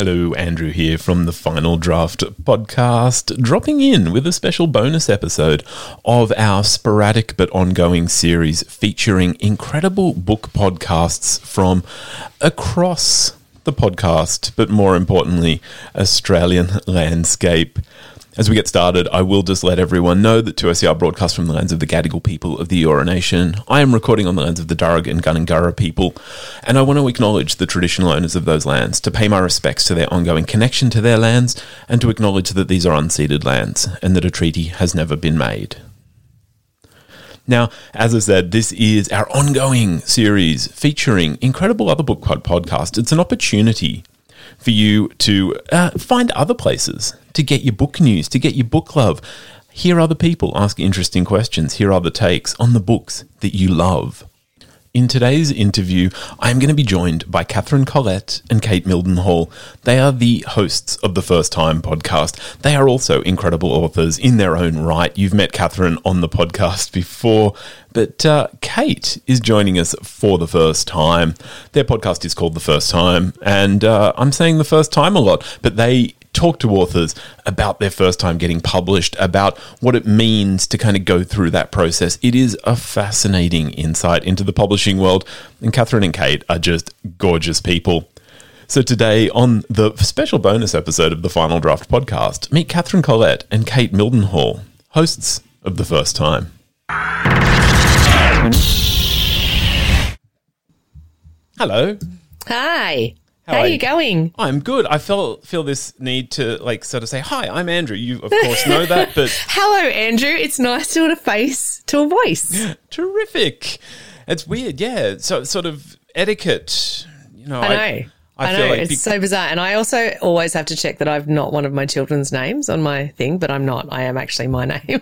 Hello, Andrew here from the Final Draft podcast, dropping in with a special bonus episode of our sporadic but ongoing series featuring incredible book podcasts from across the podcast, but more importantly, Australian landscape. As we get started, I will just let everyone know that 2SER broadcasts from the lands of the Gadigal people of the Eora Nation. I am recording on the lands of the Darug and Gundungurra people, and I want to acknowledge the traditional owners of those lands, to pay my respects to their ongoing connection to their lands, and to acknowledge that these are unceded lands, and that a treaty has never been made. Now, as I said, this is our ongoing series featuring incredible other book podcasts. It's an opportunity for you to uh, find other places to get your book news, to get your book love. Hear other people ask interesting questions, hear other takes on the books that you love. In today's interview, I am going to be joined by Katherine Collette and Kate Mildenhall. They are the hosts of the First Time podcast. They are also incredible authors in their own right. You've met Katherine on the podcast before, but uh, Kate is joining us for the first time. Their podcast is called The First Time, and uh, I'm saying the first time a lot, but they talk to authors about their first time getting published, about what it means to kind of go through that process. It is a fascinating insight into the publishing world, and Katherine and Kate are just gorgeous people. So today, on the special bonus episode of the Final Draft podcast, meet Katherine Collette and Kate Mildenhall, hosts of the first time. Hello. Hi. How How, are you? you going? I'm good. I feel feel this need to like sort of say hi. I'm Andrew. You of course know that, but Hello, Andrew. It's nice to put a face to a voice. terrific. It's weird, yeah. So sort of etiquette. You know, I know. I, know. like it's be- so bizarre. And I also always have to check that I've not one of my children's names on my thing, but I'm not. I am actually my name.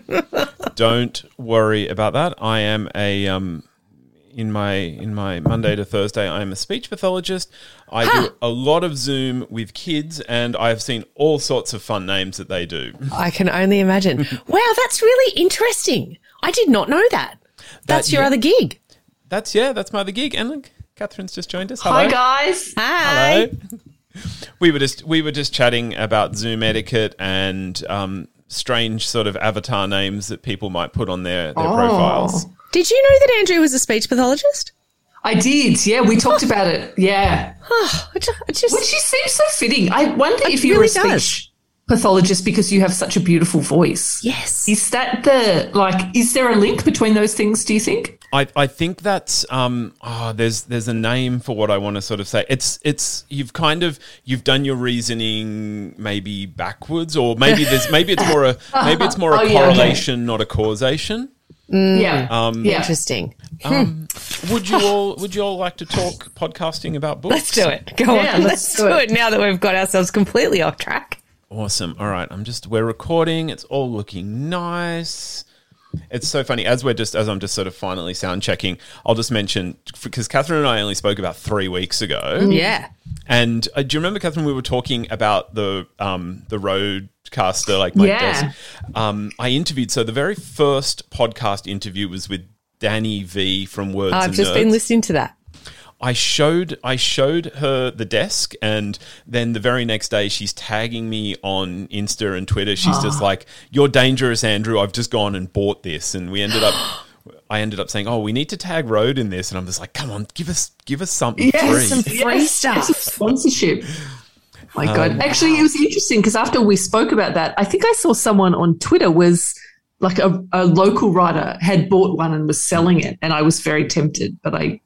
don't worry about that. I am a um in my in my Monday to Thursday. I am a speech pathologist. I do a lot of Zoom with kids, and I have seen all sorts of fun names that they do. I can only imagine. wow, that's really interesting. I did not know that. That's your yeah. other gig. That's yeah. That's my other gig. And look, Katherine's just joined us. Hello. Hi guys. Hi. Hello. we were just we were just chatting about Zoom etiquette and um, strange sort of avatar names that people might put on their, their profiles. Did you know that Andrew was a speech pathologist? I did. Yeah, we talked about it. Yeah. Oh, I ju- I just, Which just seems so fitting. I wonder if you're really a speech does. pathologist because you have such a beautiful voice. yes. Is that the like is there a link between those things, do you think? I, I think that's um oh, there's there's a name for what I want to sort of say. It's it's you've kind of you've done your reasoning maybe backwards or maybe there's maybe it's more a maybe it's more a Oh, yeah, okay. correlation, not a causation. Mm. Yeah. Um, yeah. Interesting. Um, hmm. Would you all would you all like to talk podcasting about books? Let's do it. Go Yeah, on. let's Let's, do it. now that we've got ourselves completely off track. Awesome. All right. I'm just we're recording. It's all looking nice. It's so funny as we're just as I'm just sort of finally sound checking. I'll just mention because Katherine and I only spoke about three weeks ago. Yeah. And uh, do you remember, Katherine? We were talking about the um, the RØDECaster, like my Yeah. desk. Um, I interviewed. So the very first podcast interview was with Danny V from Words. I've just Nerds. been listening to that. I showed I showed her the desk, and then the very next day she's tagging me on Insta and Twitter. She's just like, "You're dangerous, Andrew. I've just gone and bought this," and we ended up. I ended up saying, "Oh, we need to tag RØDE in this," and I'm just like, "Come on, give us give us something Yes, free." some free Yes, stuff. yes, sponsorship. My Um, God. Actually, it was interesting because after we spoke about that, I think I saw someone on Twitter was like a, a local writer had bought one and was selling it. And I was very tempted, but I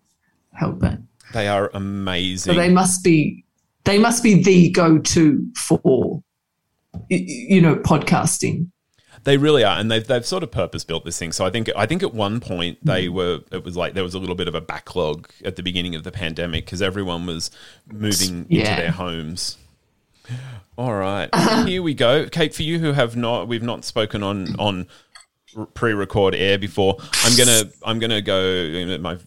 held back. They are So amazing. they must be they must be the go-to for you know podcasting. They really are, and they've they've sort of purpose built this thing. So I think I think at one point they mm. were it was like there was a little bit of a backlog at the beginning of the pandemic because everyone was moving into their homes. All right, here we go, Kate. For you who have not, we've not spoken on on pre-record air before. I'm gonna I'm gonna go you know, my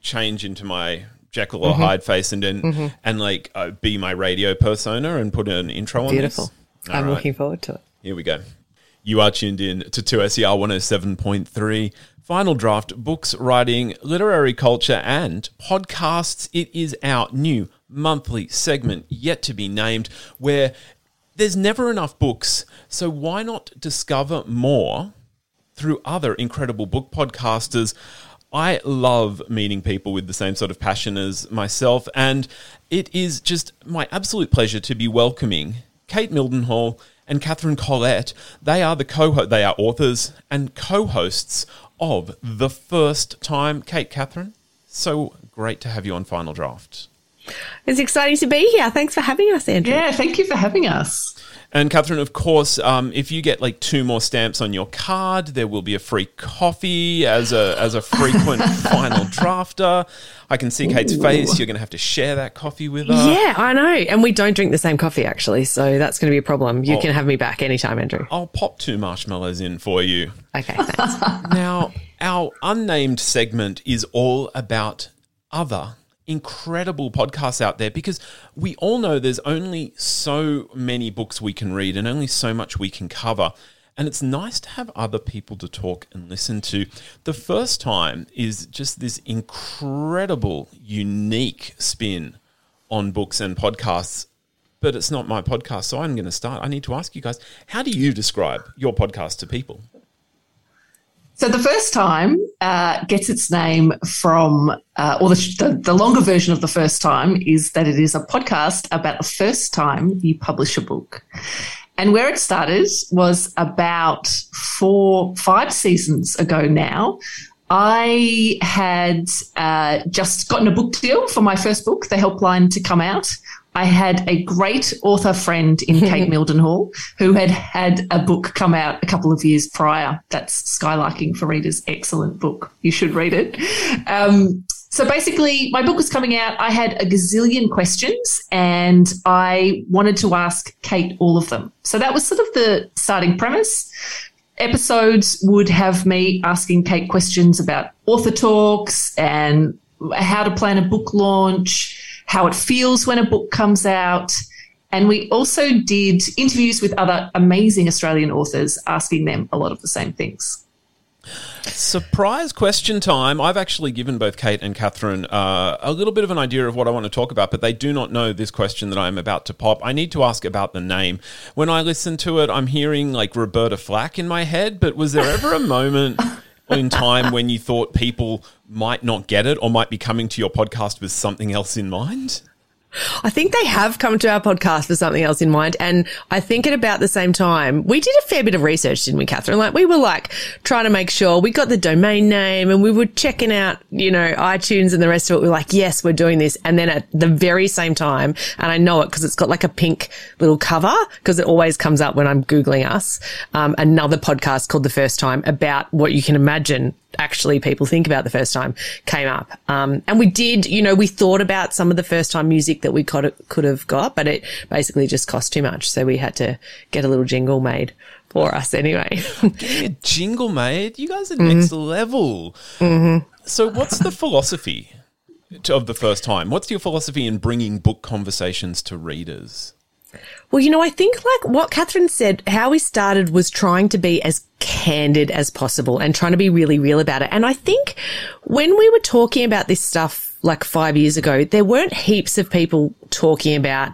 change into my Jekyll or Hyde face and then and like uh, be my radio persona and put an intro on. Beautiful. I'm right. looking forward to it. Here we go. You are tuned in to 2SER 107.3 Final Draft Books, Writing, Literary Culture, and Podcasts. It is our new monthly segment, yet to be named, where there's never enough books. So why not discover more through other incredible book podcasters? I love meeting people with the same sort of passion as myself, and it is just my absolute pleasure to be welcoming Kate Mildenhall and Katherine Collette. They are the co they are authors and co-hosts of The First Time. Kate, Katherine, so great to have you on Final Draft. It's exciting to be here. Thanks for having us, Andrew. Yeah, thank you for having us. And Katherine, of course, um, if you get like two more stamps on your card, there will be a free coffee as a as a frequent final drafter. I can see Kate's Ooh. face. You're going to have to share that coffee with her. Yeah, I know. And we don't drink the same coffee, actually. So that's going to be a problem. You Oh. can have me back anytime, Andrew. I'll pop two marshmallows in for you. Okay, thanks. Now, our unnamed segment is all about other incredible podcasts out there because we all know there's only so many books we can read and only so much we can cover. And it's nice to have other people to talk and listen to. The first time is just this incredible, unique spin on books and podcasts. But it's not my podcast, so I'm going to start. I need to ask you guys how do you describe your podcast to people? So the first time uh, gets its name from, uh, or the, the, the longer version of the first time is that it is a podcast about the first time you publish a book. And where it started was about four, five seasons ago now. I had uh, just gotten a book deal for my first book, The Helpline, to come out. I had a great author friend in Kate Mildenhall who had had a book come out a couple of years prior. That's Skylarking for Readers. Excellent book. You should read it. Um, so basically, my book was coming out. I had a gazillion questions and I wanted to ask Kate all of them. So that was sort of the starting premise episodes would have me asking Kate questions about author talks and how to plan a book launch, how it feels when a book comes out. And we also did interviews with other amazing Australian authors, asking them a lot of the same things. Surprise question time. I've actually given both Kate and Catherine uh, a little bit of an idea of what I want to talk about, but they do not know this question that I'm about to pop. I need to ask about the name. When I listen to it, I'm hearing like Roberta Flack in my head, but was there ever a moment in time when you thought people might not get it or might be coming to your podcast with something else in mind? I think they have come to our podcast for something else in mind. And I think at about the same time, we did a fair bit of research, didn't we, Katherine? Like we were like trying to make sure we got the domain name and we were checking out, you know, iTunes and the rest of it. We're like, yes, we're doing this. And then at the very same time, and I know it because it's got like a pink little cover because it always comes up when I'm Googling us. Um, another podcast called The First Time about what you can imagine actually people think about the first time came up. Um, and we did, you know, we thought about some of the first time music that we could, could have got, but it basically just cost too much. So we had to get a little jingle made for us anyway. Getting a jingle made? You guys are next level. So, what's the philosophy of the first time? What's your philosophy in bringing book conversations to readers? Well, you know, I think like what Katherine said, how we started was trying to be as candid as possible and trying to be really real about it. And I think when we were talking about this stuff like five years ago, there weren't heaps of people talking about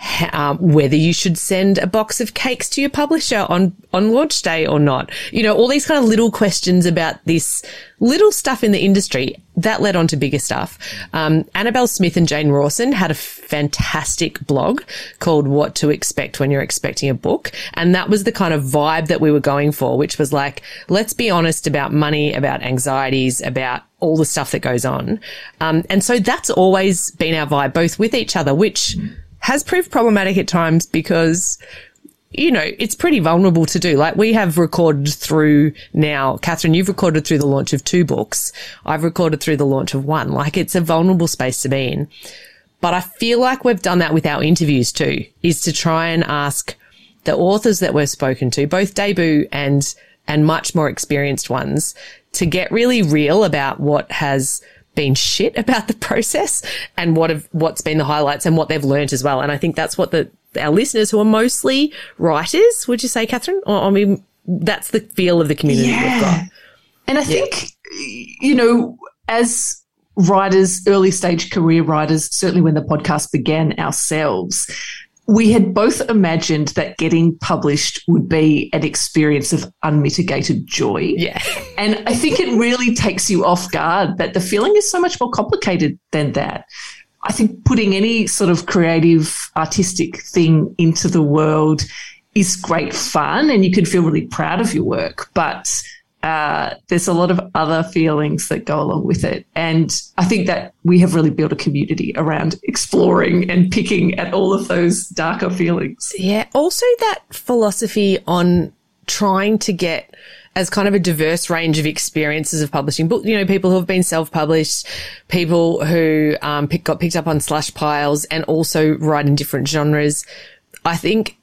um, whether you should send a box of cakes to your publisher on, on launch day or not. You know, all these kind of little questions about this little stuff in the industry that led on to bigger stuff. Um, Annabel Smith and Jane Rawson had a fantastic blog called What to Expect When You're Expecting a Book. And that was the kind of vibe that we were going for, which was like, let's be honest about money, about anxieties, about all the stuff that goes on. Um, and so that's always been our vibe, both with each other, which has proved problematic at times because you know, it's pretty vulnerable to do. Like we have recorded through now, Katherine, you've recorded through the launch of two books. I've recorded through the launch of one. Like it's a vulnerable space to be in. But I feel like we've done that with our interviews too, is to try and ask the authors that we've spoken to, both debut and, and much more experienced ones to get really real about what has been shit about the process and what have, what's been the highlights and what they've learned as well. And I think that's what the, our listeners who are mostly writers, would you say, Katherine? Or, I mean, that's the feel of the community we've got. And I think, you know, as writers, early stage career writers, certainly when the podcast began ourselves, we had both imagined that getting published would be an experience of unmitigated joy. Yeah. and I think it really takes you off guard that the feeling is so much more complicated than that. I think putting any sort of creative, artistic thing into the world is great fun and you can feel really proud of your work. But uh, there's a lot of other feelings that go along with it. And I think that we have really built a community around exploring and picking at all of those darker feelings. Yeah. Also, that philosophy on trying to get as kind of a diverse range of experiences of publishing. But, you know, people who have been self-published, people who um, pick, got picked up on slush piles and also write in different genres. I think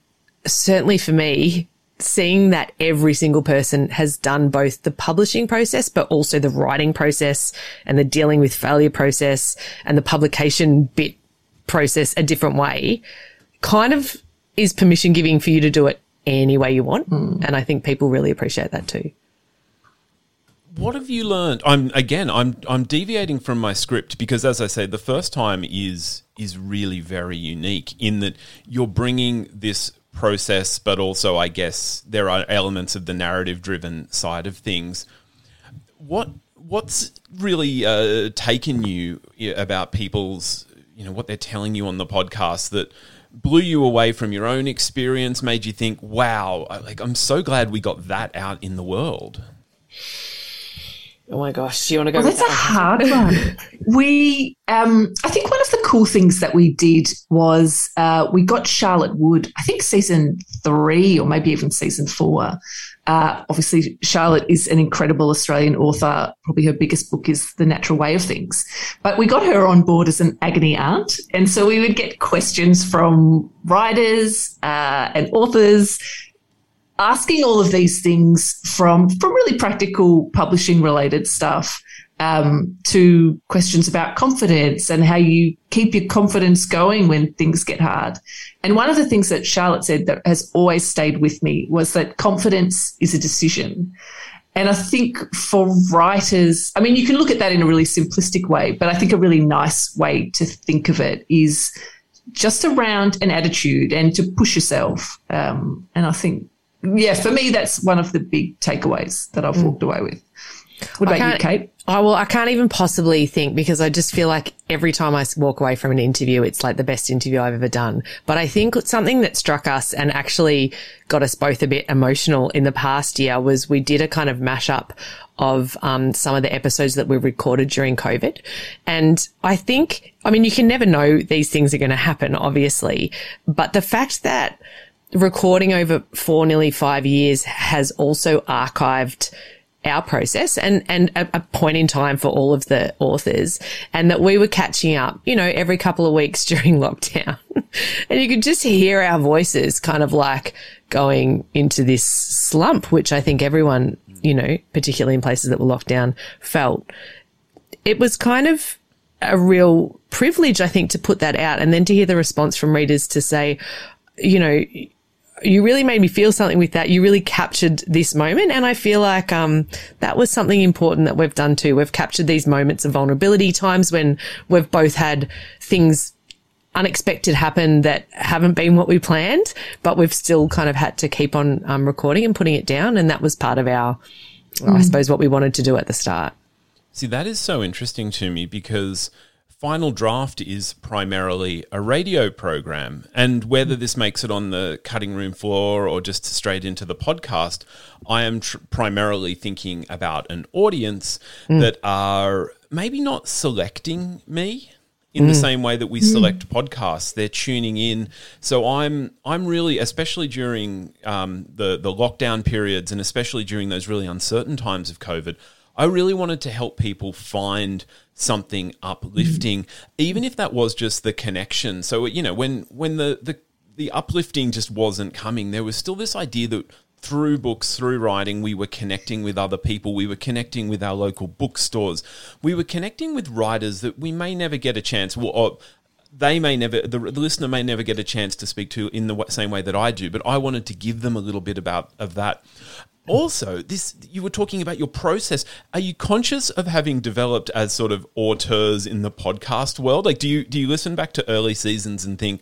certainly for me, seeing that every single person has done both the publishing process, but also the writing process and the dealing with failure process and the publication bit process a different way kind of is permission giving for you to do it any way you want. Mm. And I think people really appreciate that too. What have you learned? I'm again, I'm I'm deviating from my script because, as I say, the first time is is really very unique in that you're bringing this process, but also, I guess, there are elements of the narrative driven side of things. What what's really uh, taken you about people's, you know, what they're telling you on the podcast that blew you away from your own experience, made you think, "Wow, like I'm so glad we got that out in the world." Oh my gosh, do you want to go? Well, that's that a hard one. we, um, I think one of the cool things that we did was uh, we got Charlotte Wood. I think season three or maybe even season four. Uh, obviously, Charlotte is an incredible Australian author. Probably her biggest book is The Natural Way of Things. But we got her on board as an agony aunt, and so we would get questions from writers uh, and authors asking all of these things from from really practical publishing related stuff um, to questions about confidence and how you keep your confidence going when things get hard. And one of the things that Charlotte said that has always stayed with me was that confidence is a decision. And I think for writers, I mean, you can look at that in a really simplistic way, but I think a really nice way to think of it is just around an attitude and to push yourself. Um, and I think yeah, for me, that's one of the big takeaways that I've mm. walked away with. What about you, Kate? Oh, well, I can't even possibly think because I just feel like every time I walk away from an interview, it's like the best interview I've ever done. But I think something that struck us and actually got us both a bit emotional in the past year was we did a kind of mashup of um, some of the episodes that we recorded during COVID. And I think, I mean, you can never know these things are going to happen, obviously, but the fact that recording over four, nearly five years has also archived our process and, and a, a, point in time for all of the authors and that we were catching up, you know, every couple of weeks during lockdown. and you could just hear our voices kind of like going into this slump, which I think everyone, you know, particularly in places that were locked down felt. It was kind of a real privilege, I think, to put that out and then to hear the response from readers to say, you know, you really made me feel something with that. You really captured this moment. And I feel like, um, that was something important that we've done too. We've captured these moments of vulnerability, times when we've both had things unexpected happen that haven't been what we planned, but we've still kind of had to keep on um, recording and putting it down. And that was part of our, mm. I suppose, what we wanted to do at the start. See, that is so interesting to me because Final Draft is primarily a radio program, and whether this makes it on the cutting room floor or just straight into the podcast, I am tr- primarily thinking about an audience mm. that are maybe not selecting me in mm. the same way that we mm. select podcasts. They're tuning in. So I'm I'm really, especially during um, the the lockdown periods, and especially during those really uncertain times of COVID, I really wanted to help people find something uplifting, even if that was just the connection. So you know, when when the the the uplifting just wasn't coming, there was still this idea that through books, through writing, we were connecting with other people. We were connecting with our local bookstores. We were connecting with writers that we may never get a chance, or they may never, the, the listener may never get a chance to speak to in the w- same way that I do, but I wanted to give them a little bit about of that. Also, this you were talking about your process. Are you conscious of having developed as sort of auteurs in the podcast world? Like, do you do you listen back to early seasons and think,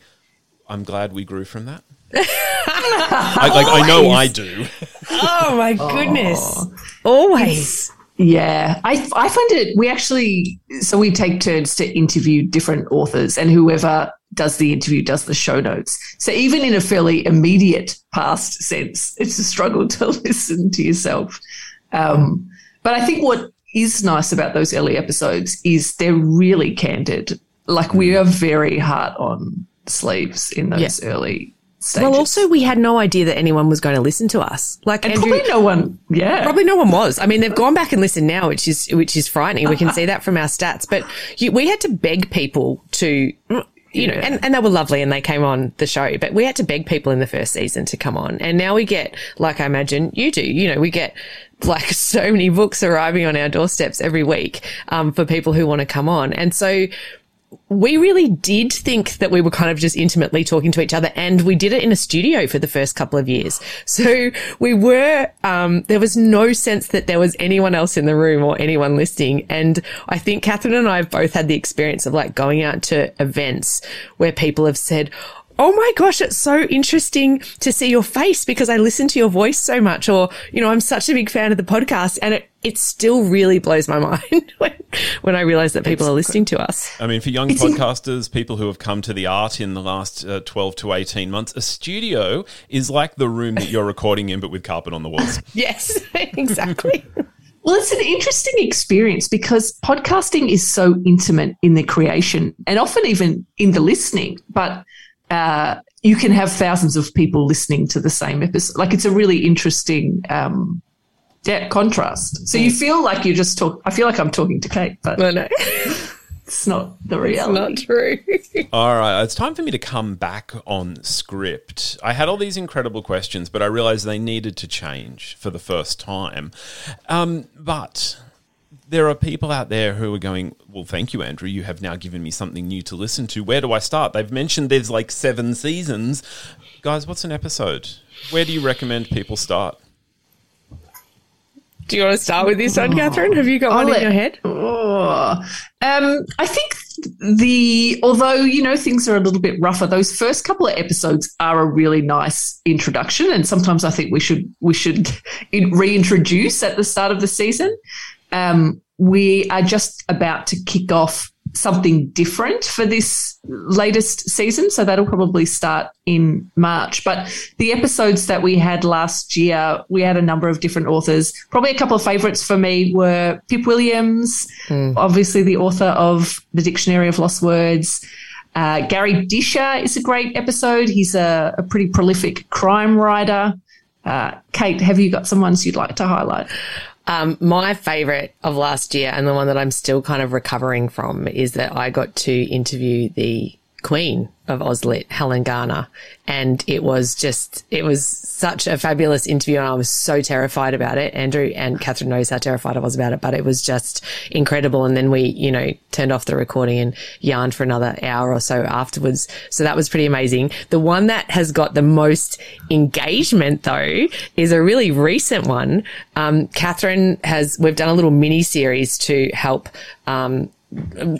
"I'm glad we grew from that"? I, like, I know I do. Oh my goodness. Always. Yeah, I, I find it. We actually, so we take turns to interview different authors, and whoever does the interview does the show notes. So even in a fairly immediate past sense, it's a struggle to listen to yourself. Um, but I think what is nice about those early episodes is they're really candid. Like we are very hard on sleeves in those Yeah. early stages. Well, also, we had no idea that anyone was going to listen to us. Like, and Andrew, probably no one. Yeah, Probably no one was. I mean, they've gone back and listened now, which is which is frightening. We can see that from our stats. But you, we had to beg people to, you know, and, and they were lovely and they came on the show. But we had to beg people in the first season to come on, and now we get, like I imagine you do, you know, we get like so many books arriving on our doorsteps every week um, for people who want to come on, and so we really did think that we were kind of just intimately talking to each other and we did it in a studio for the first couple of years. So we were, um, there was no sense that there was anyone else in the room or anyone listening. And I think Katherine and I have both had the experience of like going out to events where people have said, Oh my gosh, it's so interesting to see your face because I listen to your voice so much. Or, you know, I'm such a big fan of the podcast and it, it still really blows my mind when, when I realize that people are listening to us. I mean, for young podcasters, people who have come to the art in the last uh, 12 to 18 months, a studio is like the room that you're recording in, but with carpet on the walls. Yes, exactly. Well, it's an interesting experience because podcasting is so intimate in the creation and often even in the listening, but uh, you can have thousands of people listening to the same episode. Like it's a really interesting um, yeah, contrast. So you feel like you just talk. I feel like I'm talking to Kate, but no, no, it's not the not reality. true. All right, it's time for me to come back on script. I had all these incredible questions, but I realized they needed to change for the first time. Um, but there are people out there who are going, Well, thank you, Andrew. You have now given me something new to listen to. Where do I start? They've mentioned there's like seven seasons. Guys, what's an episode? Where do you recommend people start? Do you want to start with this one, Katherine? Have you got one I'll in your head? Oh. Um, I think the although you know things are a little bit rougher, those first couple of episodes are a really nice introduction, and sometimes I think we should we should reintroduce at the start of the season. Um, we are just about to kick off something different for this latest season, so that'll probably start in March. But the episodes that we had last year, we had a number of different authors. Probably a couple of favorites for me were Pip Williams, obviously the author of the Dictionary of Lost Words. Uh, Garry Disher is a great episode. He's a, a pretty prolific crime writer. Uh, Kate, have you got some ones you'd like to highlight? Um, my favorite of last year and the one that I'm still kind of recovering from is that I got to interview the queen of OzLit, Helen Garner. And it was just, it was such a fabulous interview. And I was so terrified about it. Andrew and Katherine knows how terrified I was about it, but it was just incredible. And then we, you know, turned off the recording and yarned for another hour or so afterwards. So that was pretty amazing. The one that has got the most engagement though is a really recent one. Um, Katherine has, we've done a little mini series to help, um,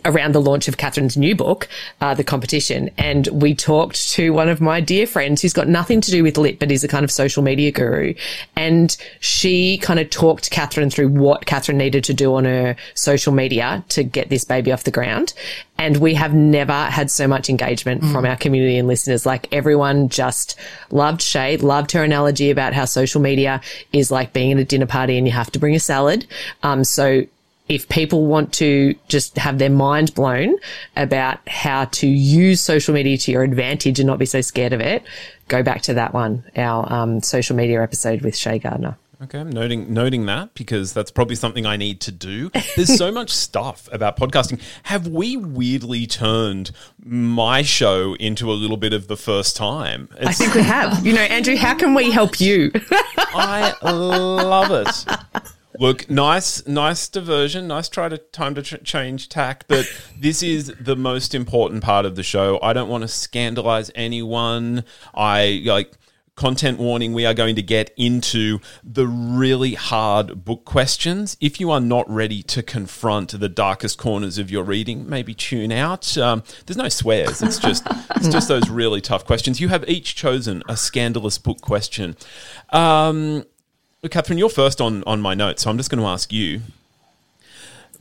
around the launch of Katherine's new book, uh, The Competition. And we talked to one of my dear friends who's got nothing to do with lit, but is a kind of social media guru. And she kind of talked Katherine through what Katherine needed to do on her social media to get this baby off the ground. And we have never had so much engagement from our community and listeners. Like everyone just loved Shay, loved her analogy about how social media is like being at a dinner party and you have to bring a salad. Um, so if people want to just have their mind blown about how to use social media to your advantage and not be so scared of it, go back to that one, our um, social media episode with Shay Gardner. Okay, I'm noting noting that because that's probably something I need to do. There's so much stuff about podcasting. Have we weirdly turned my show into a little bit of the first time? I think we have. You know, Andrew, how can we help you? I love it. Look, nice, nice diversion. Nice try to time to ch- change tack, but this is the most important part of the show. I don't want to scandalize anyone. I like content warning, we are going to get into the really hard book questions. If you are not ready to confront the darkest corners of your reading, maybe tune out. Um, there's no swears. It's just it's just those really tough questions. You have each chosen a scandalous book question. Um, Katherine, you're first on on my notes, so I'm just going to ask you: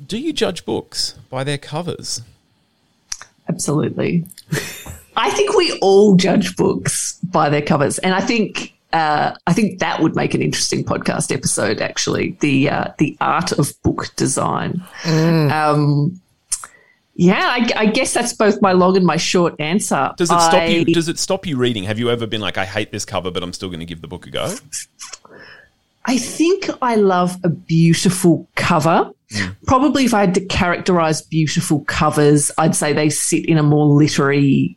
Do you judge books by their covers? Absolutely. I think we all judge books by their covers, and I think uh, I think that would make an interesting podcast episode. Actually, the uh, the art of book design. Mm. Um, yeah, I, I, guess that's both my long and my short answer. Does it stop I, you? Does it stop you reading? Have you ever been like, I hate this cover, but I'm still going to give the book a go? I think I love a beautiful cover. Mm. Probably, if I had to characterize beautiful covers, I'd say they sit in a more literary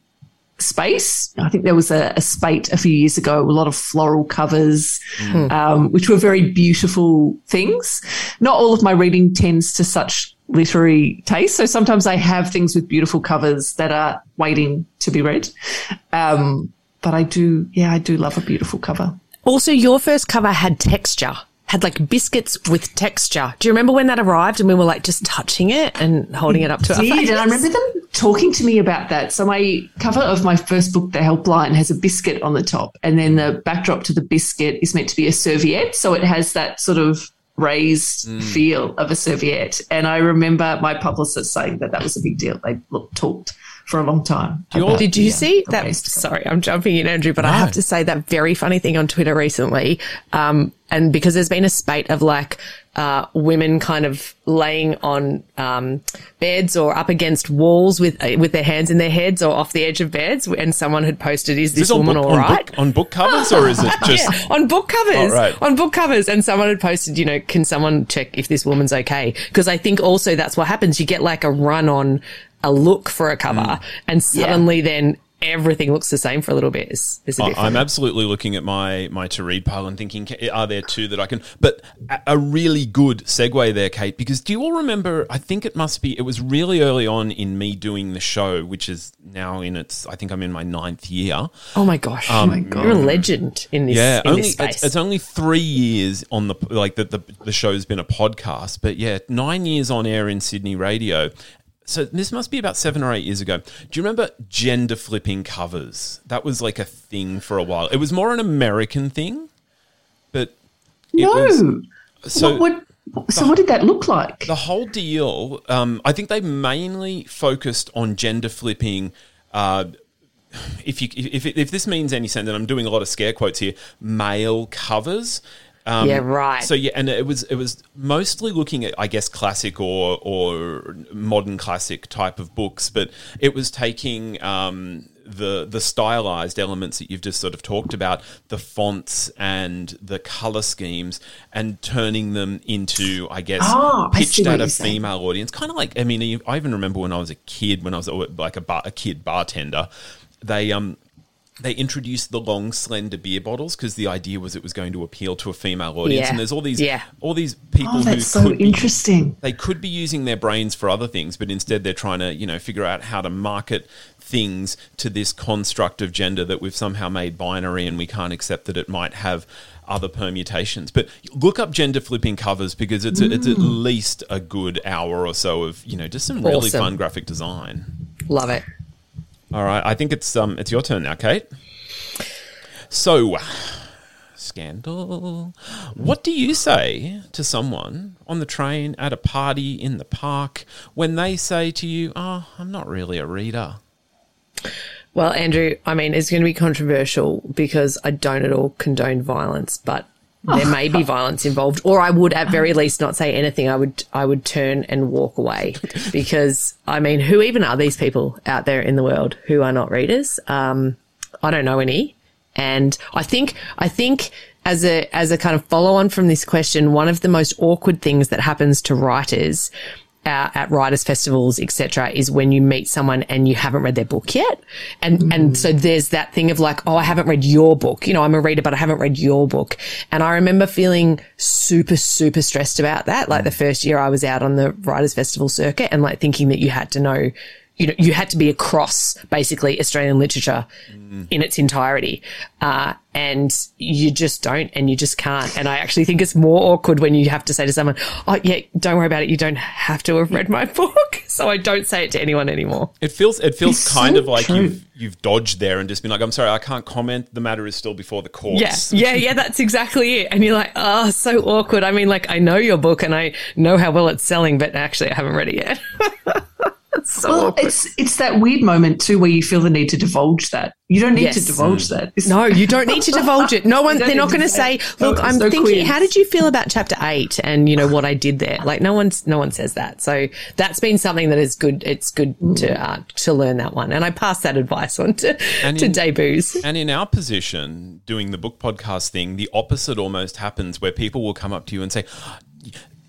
space. I think there was a, a spate a few years ago, a lot of floral covers, mm. um, which were very beautiful things. Not all of my reading tends to such literary taste. So sometimes I have things with beautiful covers that are waiting to be read. Um, but I do, yeah, I do love a beautiful cover. Also, your first cover had texture had like biscuits with texture. Do you remember when that arrived and we were like just touching it and holding it up to did, our face? And I remember them talking to me about that. So my cover of my first book, The Helpline, has a biscuit on the top, and then the backdrop to the biscuit is meant to be a serviette. So it has that sort of raised mm. feel of a serviette. And I remember my publicist saying that that was a big deal. They looked, talked for a long time. About, Did you yeah, see that? Sorry, I'm jumping in, Andrew, but no. I have to say that very funny thing on Twitter recently. Um, and because there's been a spate of like, uh, women kind of laying on um, beds or up against walls with uh, with their hands in their heads or off the edge of beds, and someone had posted, "Is, this, this woman book, all right?" On book, on book, covers, or is it just yeah, on book covers? Oh, right. On book covers, and someone had posted, "You know, can someone check if this woman's okay?" Because I think also that's what happens. You get like a run on a look for a cover, mm. and suddenly yeah. then everything looks the same for a little bit. Is, is I'm absolutely looking at my my to read pile and thinking, are there two that I can? But a really good segue there, Kate, because do you all remember? I think it must be. It was really early on in me doing the show, which is now in its. I think I'm in my ninth year. Oh my gosh! Um, oh my god! You're a legend in this. Yeah, in only this space. It's, it's, only three years on the like that the the show's been a podcast, but yeah, nine years on air in Sydney radio, so this must be about seven or eight years ago. Do you remember gender flipping covers? That was like a thing for a while. It was more an American thing, but no. Was, so what, what so the, what did that look like? The whole deal. Um, I think they mainly focused on gender flipping. Uh, if you if, if this means any sense, and I'm doing a lot of scare quotes here, male covers. Um, yeah, right. So yeah, and it was it was mostly looking at I guess classic or or modern classic type of books, but it was taking um, the the stylized elements that you've just sort of talked about, the fonts and the color schemes, and turning them into I guess oh, pitched at a female saying. audience. Kind of like I mean, I even remember when I was a kid, when I was like a, bar, a kid bartender, they um they introduced the long slender beer bottles because the idea was it was going to appeal to a female audience yeah. and there's all these yeah. all these people oh, who so interesting be, they could be using their brains for other things but instead they're trying to you know figure out how to market things to this construct of gender that we've somehow made binary and we can't accept that it might have other permutations but look up gender flipping covers because it's mm. a, it's at mm. least a good hour or so of you know just some really awesome. fun graphic design love it all right, I think it's um it's your turn now, Kate. So, scandal. What do you say to someone on the train, at a party, in the park, when they say to you, "Oh, I'm not really a reader"? Well, Andrew, I mean, it's going to be controversial because I don't at all condone violence, but there may be violence involved, or I would at very least not say anything. I would I would turn and walk away because I mean, who even are these people out there in the world who are not readers? Um, I don't know any, and I think I think as a as a kind of follow on from this question, one of the most awkward things that happens to writers uh, at writers festivals, etc., is when you meet someone and you haven't read their book yet, and and so there's that thing of like, oh, I haven't read your book. You know, I'm a reader, but I haven't read your book. And I remember feeling super super stressed about that. Like the first year I was out on the writers festival circuit, and like thinking that you had to know you know, you had to be across basically Australian literature mm. in its entirety. Uh, and you just don't, and you just can't. And I actually think it's more awkward when you have to say to someone, Oh, yeah, don't worry about it. You don't have to have read my book. So I don't say it to anyone anymore. It feels, it feels it's kind so of like true. you've, you've dodged there and just been like, I'm sorry, I can't comment. The matter is still before the courts. Yeah. Yeah. Yeah. That's exactly it. And you're like, Oh, so awkward. I mean, like, I know your book and I know how well it's selling, but actually I haven't read it yet. so well, awkward. it's it's that weird moment too where you feel the need to divulge that. You don't need yes. to divulge that. It's- no, you don't need to divulge it. No one. They're not going to say, "Look, I'm so thinking. Quiz. How did you feel about chapter eight? And you know what I did there. Like no one's no one says that. So that's been something that is good. It's good mm. to uh, to learn that one. And I pass that advice on to and to in, debuts. And in our position, doing the book podcast thing, the opposite almost happens, where people will come up to you and say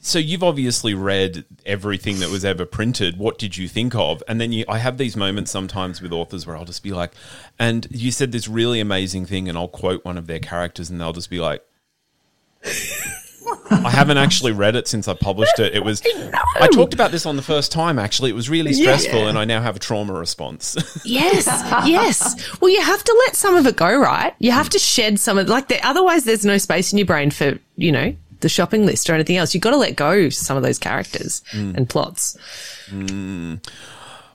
so you've obviously read everything that was ever printed. What did you think of? And then you, I have these moments sometimes with authors where I'll just be like, and you said this really amazing thing, and I'll quote one of their characters, and they'll just be like, I haven't actually read it since I published it. It was I talked about this on the first time actually. It was really stressful yeah. and I now have a trauma response. yes. Yes. Well, you have to let some of it go, right? You have to shed some of like the, otherwise there's no space in your brain for, you know, the shopping list or anything else. You've got to let go some of those characters mm. and plots. Mm.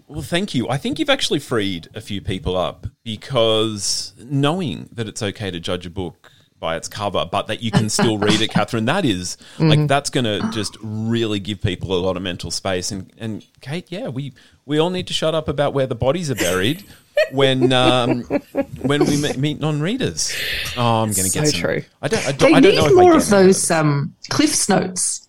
Well, thank you. I think you've actually freed a few people up because knowing that it's okay to judge a book by its cover, but that you can still read it, Katherine. That is, mm-hmm. like that's going to just really give people a lot of mental space. And and Kate, yeah, we we all need to shut up about where the bodies are buried when um, when we meet non-readers. Oh, I'm going to get so some. True. I don't. I don't, they I don't need more of those um, Cliff's notes.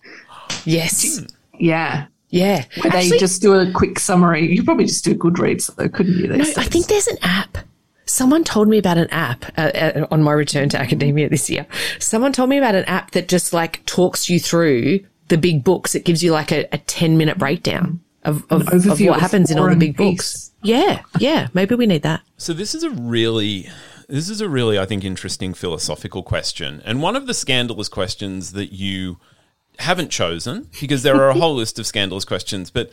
Yes. Yeah. Yeah. Where Actually, they just do a quick summary. You probably just do Goodreads, though, couldn't you? No, I think there's an app Someone told me about an app uh, uh, on my return to academia this year. Someone told me about an app that just like talks you through the big books. It gives you like a, a 10 minute breakdown of, of, of what happens in all the big books. Yeah. Yeah. Maybe we need that. So this is a really, this is a really, I think, interesting philosophical question. And one of the scandalous questions that you haven't chosen because there are a whole list of scandalous questions, but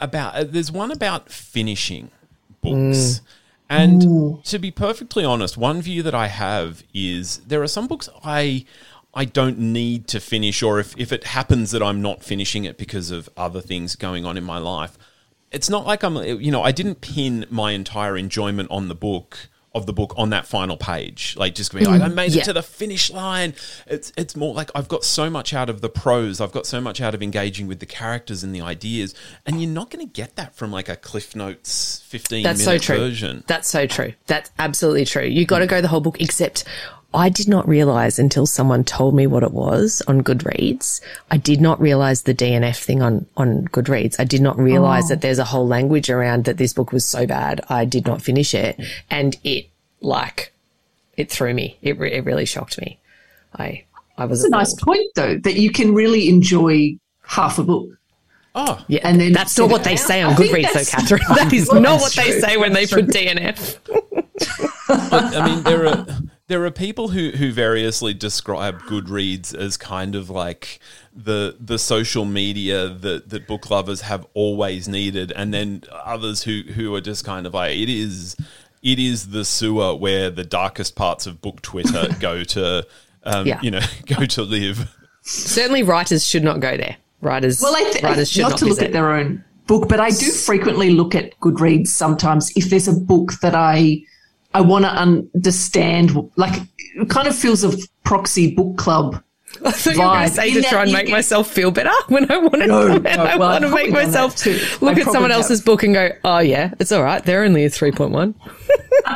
about, uh, there's one about finishing books. Mm. And Ooh. to be perfectly honest, one view that I have is there are some books I I don't need to finish, or if, if it happens that I'm not finishing it because of other things going on in my life, it's not like I'm, you know, I didn't pin my entire enjoyment on the book of the book on that final page. Like just being like, mm, I made yeah. it to the finish line. It's it's more like I've got so much out of the prose. I've got so much out of engaging with the characters and the ideas. And you're not going to get that from like a Cliff Notes 15 That's minute so true. version. That's so true. That's absolutely true. You got to go the whole book except I did not realize until someone told me what it was on Goodreads. I did not realize the DNF thing on, on Goodreads. I did not realize oh. that there's a whole language around that this book was so bad. I did not finish it. And it like, it threw me. It, re- it really shocked me. I, I was That's a nice point though, that you can really enjoy half a book. Oh, yeah, and then that's not what they say on Goodreads, though, Katherine. That is not what they say when they put DNF. I mean, there are there are people who who variously describe Goodreads as kind of like the the social media that that book lovers have always needed, and then others who who are just kind of like it is it is the sewer where the darkest parts of book Twitter go to, um, yeah. you know, go to live. Certainly, writers should not go there. Writers, well, I th- writers should not, not to look at their own book, but I do frequently look at Goodreads sometimes if there's a book that I I want to understand, like, it kind of feels a proxy book club. I thought you were going to say to try and make myself feel better when I want to. No, no, I well, want to make myself look I at someone else's have. book and go, "Oh yeah, it's all right. They're only a three point one."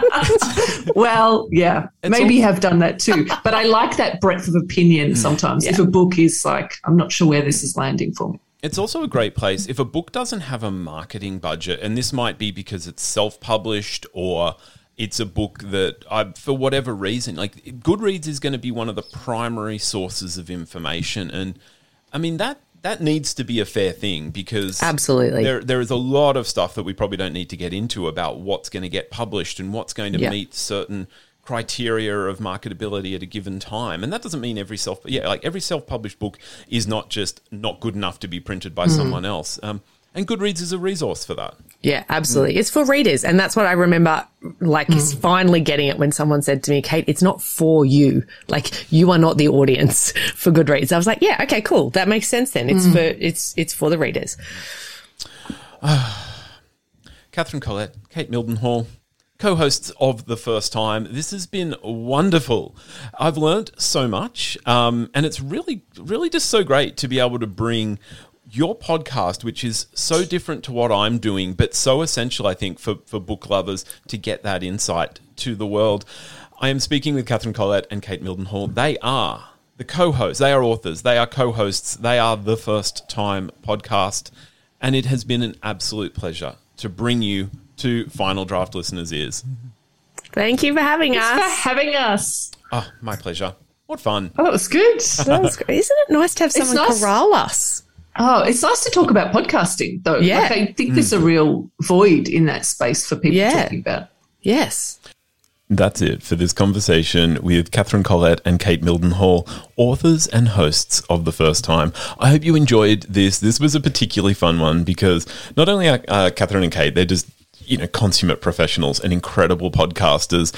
well, yeah, it's maybe all- have done that too. But I like that breadth of opinion mm. sometimes. Yeah. If a book is like, I'm not sure where this is landing for me. It's also a great place if a book doesn't have a marketing budget, and this might be because it's self published or it's a book that I, for whatever reason, like Goodreads is going to be one of the primary sources of information, and I mean that that needs to be a fair thing because Absolutely. there there is a lot of stuff that we probably don't need to get into about what's going to get published and what's going to Yeah. meet certain criteria of marketability at a given time and that doesn't mean every self yeah like every self-published book is not just not good enough to be printed by someone else um, and goodreads is a resource for that Yeah, absolutely. It's for readers. And that's what I remember, like, is finally getting it when someone said to me, Kate, it's not for you. Like, you are not the audience for Goodreads. I was like, yeah, okay, cool. That makes sense then. It's for, it's, it's for the readers. Katherine Collette, Kate Mildenhall, co-hosts of the first time. This has been wonderful. I've learned so much, um, and it's really, really just so great to be able to bring your podcast, which is so different to what I'm doing, but so essential, I think, for for book lovers to get that insight to the world. I am speaking with Katherine Collette and Kate Mildenhall. They are the co-hosts. They are authors. They are co-hosts. They are the first time podcast. And it has been an absolute pleasure to bring you to Final Draft listeners' ears. Thank you for having Thanks for having us. Oh, my pleasure. What fun. Oh, that was good. That was great. Isn't it nice to have someone nice. corral us? Oh, it's nice to talk about podcasting, though. Yeah. Like, I think there's a real void in that space for people Yeah. talking about. Yes. That's it for this conversation with Katherine Collette and Kate Mildenhall, authors and hosts of The First Time. I hope you enjoyed this. This was a particularly fun one because not only are uh, Katherine and Kate, they're just, you know, consummate professionals and incredible podcasters.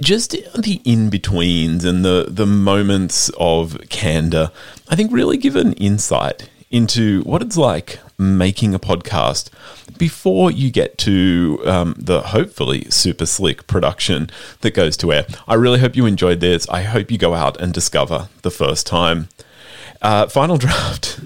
Just the in betweens and the, the moments of candor, I think really give an insight into what it's like making a podcast before you get to um, the hopefully super slick production that goes to air. I really hope you enjoyed this. I hope you go out and discover the first time. Uh, Final Draft.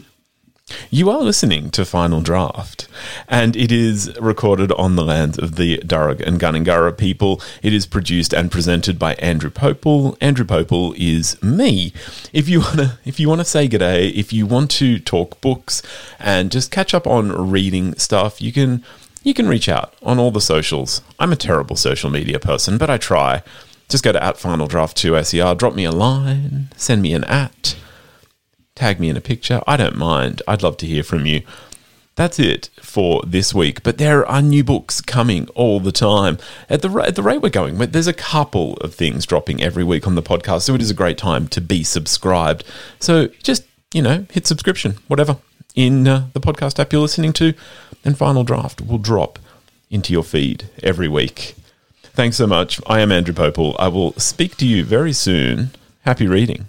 You are listening to Final Draft, and it is recorded on the lands of the Darug and Gundungurra people. It is produced and presented by Andrew Popel. Andrew Popel is me. If you wanna, if you wanna say g'day, if you want to talk books and just catch up on reading stuff, you can you can reach out on all the socials. I'm a terrible social media person, but I try. Just go to at Final Draft 2 SER, drop me a line, send me an at tag me in a picture. I don't mind. I'd love to hear from you. That's it for this week. But there are new books coming all the time. At the, at the rate we're going, there's a couple of things dropping every week on the podcast. So it is a great time to be subscribed. So just, you know, hit subscription, whatever, in uh, the podcast app you're listening to. And Final Draft will drop into your feed every week. Thanks so much. I am Andrew Popel. I will speak to you very soon. Happy reading.